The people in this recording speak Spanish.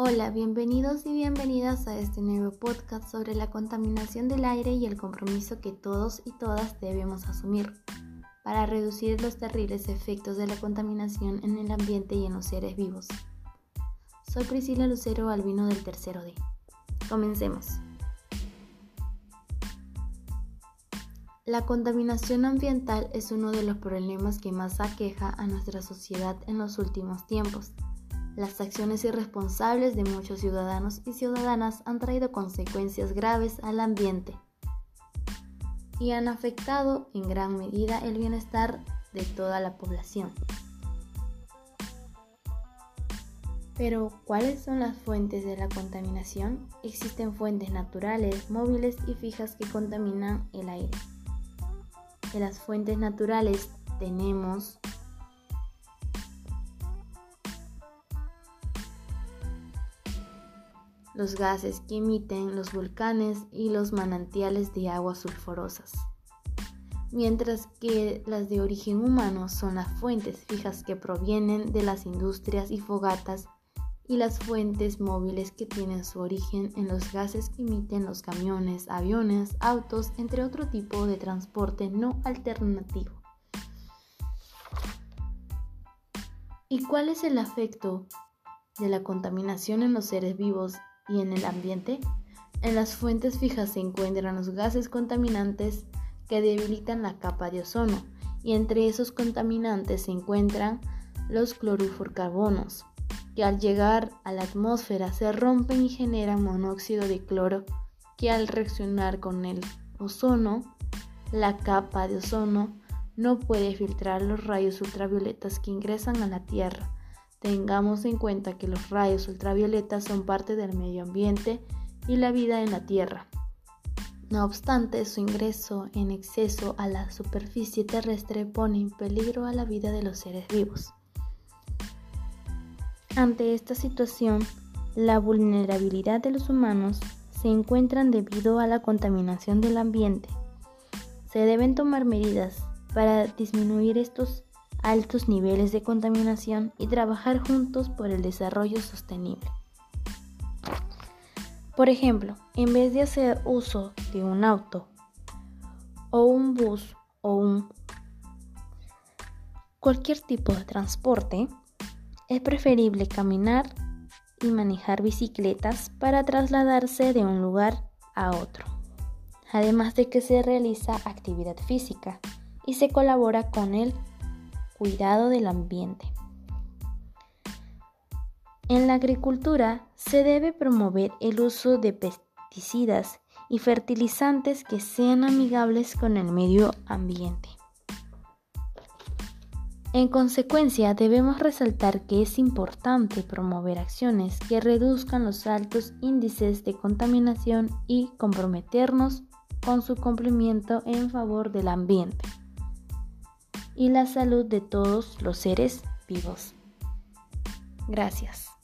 Hola, bienvenidos y bienvenidas a este nuevo podcast sobre la contaminación del aire y el compromiso que todos y todas debemos asumir para reducir los terribles efectos de la contaminación en el ambiente y en los seres vivos. Soy Priscila Lucero Albino del Tercero D. Comencemos. La contaminación ambiental es uno de los problemas que más aqueja a nuestra sociedad en los últimos tiempos. Las acciones irresponsables de muchos ciudadanos y ciudadanas han traído consecuencias graves al ambiente y han afectado en gran medida el bienestar de toda la población. Pero, ¿cuáles son las fuentes de la contaminación? Existen fuentes naturales, móviles y fijas que contaminan el aire. De las fuentes naturales tenemos los gases que emiten los volcanes y los manantiales de aguas sulfurosas, mientras que las de origen humano son las fuentes fijas que provienen de las industrias y fogatas y las fuentes móviles que tienen su origen en los gases que emiten los camiones, aviones, autos, entre otro tipo de transporte no alternativo. ¿Y cuál es el efecto de la contaminación en los seres vivos y en el ambiente, en las fuentes fijas se encuentran los gases contaminantes que debilitan la capa de ozono y entre esos contaminantes se encuentran los clorofurcarbonos, que al llegar a la atmósfera se rompen y generan monóxido de cloro que al reaccionar con el ozono, la capa de ozono no puede filtrar los rayos ultravioletas que ingresan a la Tierra Tengamos en cuenta que los rayos ultravioletas son parte del medio ambiente y la vida en la Tierra. No obstante, su ingreso en exceso a la superficie terrestre pone en peligro a la vida de los seres vivos. Ante esta situación, la vulnerabilidad de los humanos se encuentra debido a la contaminación del ambiente. Se deben tomar medidas para disminuir estos altos niveles de contaminación y trabajar juntos por el desarrollo sostenible. Por ejemplo, en vez de hacer uso de un auto o un bus o un cualquier tipo de transporte, es preferible caminar y manejar bicicletas para trasladarse de un lugar a otro. Además de que se realiza actividad física y se colabora con el cuidado del ambiente. En la agricultura se debe promover el uso de pesticidas y fertilizantes que sean amigables con el medio ambiente. En consecuencia, debemos resaltar que es importante promover acciones que reduzcan los altos índices de contaminación y comprometernos con su cumplimiento en favor del ambiente y la salud de todos los seres vivos. Gracias.